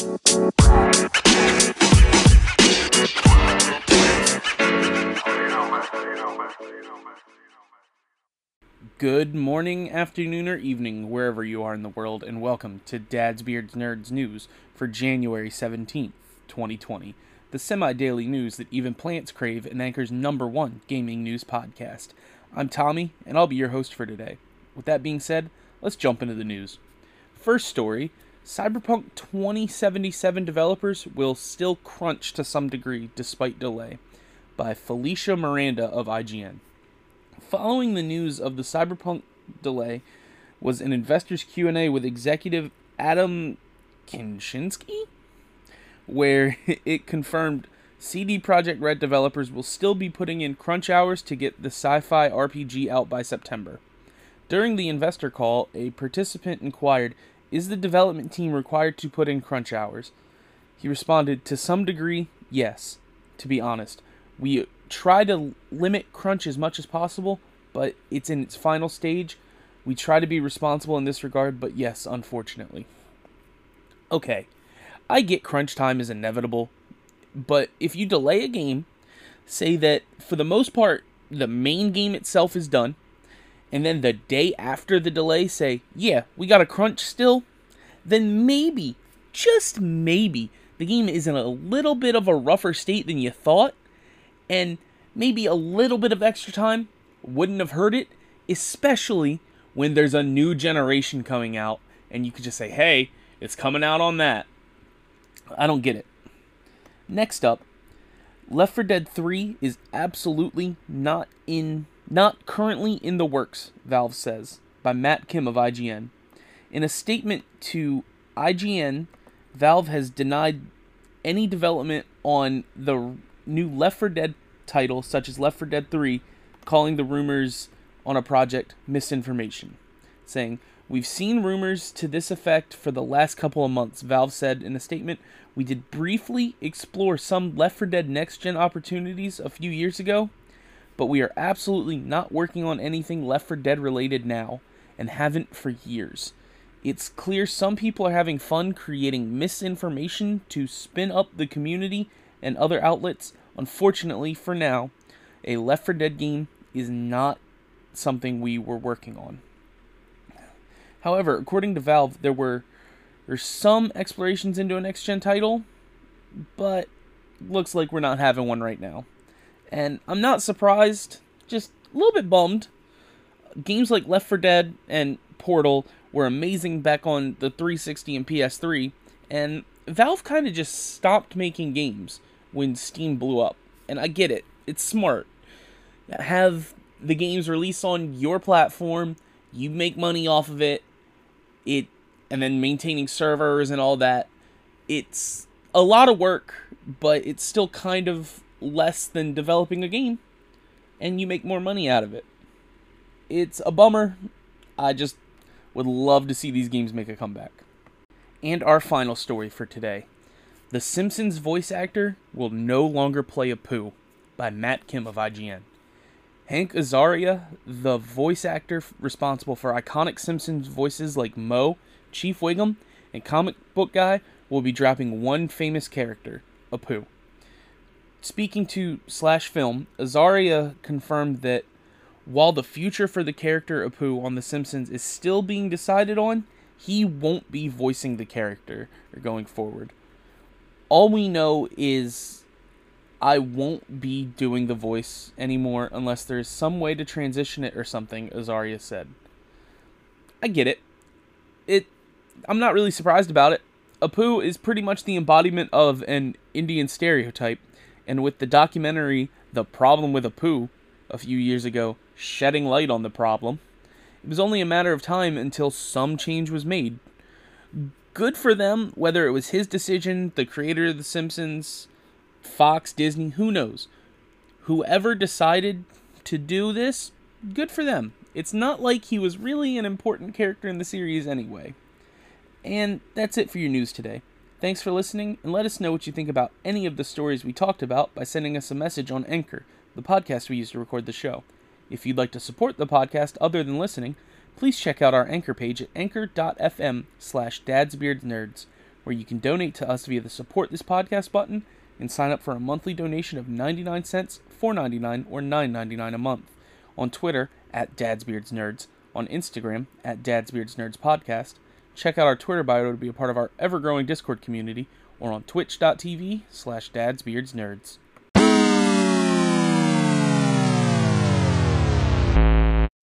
Good morning, afternoon, or evening, wherever you are in the world, and welcome to Dad's Beards Nerds News for January 17th, 2020, the semi daily news that even plants crave and Anchor's number one gaming news podcast. I'm Tommy, and I'll be your host for today. With that being said, let's jump into the news. First story Cyberpunk 2077 developers will still crunch to some degree despite delay, by Felicia Miranda of IGN. Following the news of the Cyberpunk delay was an investors Q&A with executive Adam Kinshinsky where it confirmed CD Projekt Red developers will still be putting in crunch hours to get the sci-fi RPG out by September. During the investor call, a participant inquired, "Is the development team required to put in crunch hours?" He responded, "To some degree, yes. To be honest, we try to limit crunch as much as possible, but it's in its final stage. We try to be responsible in this regard, but yes, unfortunately. Okay, I get crunch time is inevitable, but if you delay a game, say that for the most part, the main game itself is done, and then the day after the delay say, yeah, we got a crunch still, then maybe, just maybe, the game is in a little bit of a rougher state than you thought, and maybe a little bit of extra time wouldn't have hurt it, especially when there's a new generation coming out and you could just say, hey, it's coming out on that. I don't get it. Next up, Left 4 Dead 3 is absolutely not in not currently in the works, Valve says, by Matt Kim of IGN. In a statement to IGN, Valve has denied any development on the new Left 4 Dead title, such as Left 4 Dead 3, calling the rumors on a project misinformation, saying, We've seen rumors to this effect for the last couple of months, Valve said in a statement. We did briefly explore some Left 4 Dead next gen opportunities a few years ago, but we are absolutely not working on anything Left 4 Dead related now, and haven't for years. It's clear some people are having fun creating misinformation to spin up the community and other outlets. Unfortunately, for now, a Left 4 Dead game is not something we were working on. However, according to Valve, there were there's some explorations into a next gen title, but looks like we're not having one right now. And I'm not surprised, just a little bit bummed. Games like Left 4 Dead and Portal were amazing back on the 360 and PS3, and Valve kind of just stopped making games when Steam blew up. And I get it, it's smart. Have the games release on your platform, you make money off of it, it and then maintaining servers and all that. It's a lot of work, but it's still kind of less than developing a game and you make more money out of it. It's a bummer. I just would love to see these games make a comeback. And our final story for today. The Simpsons voice actor will no longer play Apu by Matt Kim of IGN. Hank Azaria, the voice actor responsible for iconic Simpsons voices like Moe, Chief Wiggum, and comic book guy, will be dropping one famous character, Apu. Speaking to Slash Film, Azaria confirmed that while the future for the character Apu on The Simpsons is still being decided on, he won't be voicing the character going forward. All we know is I won't be doing the voice anymore unless there's some way to transition it or something, Azaria said. I get it. It I'm not really surprised about it. Apu is pretty much the embodiment of an Indian stereotype, and with the documentary The Problem with Apu a few years ago shedding light on the problem, it was only a matter of time until some change was made. Good for them, whether it was his decision, the creator of The Simpsons, Fox, Disney, who knows? Whoever decided to do this, good for them. It's not like he was really an important character in the series anyway. And that's it for your news today. Thanks for listening, and let us know what you think about any of the stories we talked about by sending us a message on Anchor, the podcast we use to record the show. If you'd like to support the podcast other than listening, please check out our Anchor page at anchor.fm slash dadsbeardsnerds where you can donate to us via the support this podcast button and sign up for a monthly donation of 99 cents, 4.99 or 9.99 a month. On Twitter at dadsbeardsnerds, on Instagram at dadsbeardsnerds podcast. Check out our Twitter bio to be a part of our ever-growing Discord community or on twitch.tv slash dadsbeardsnerds.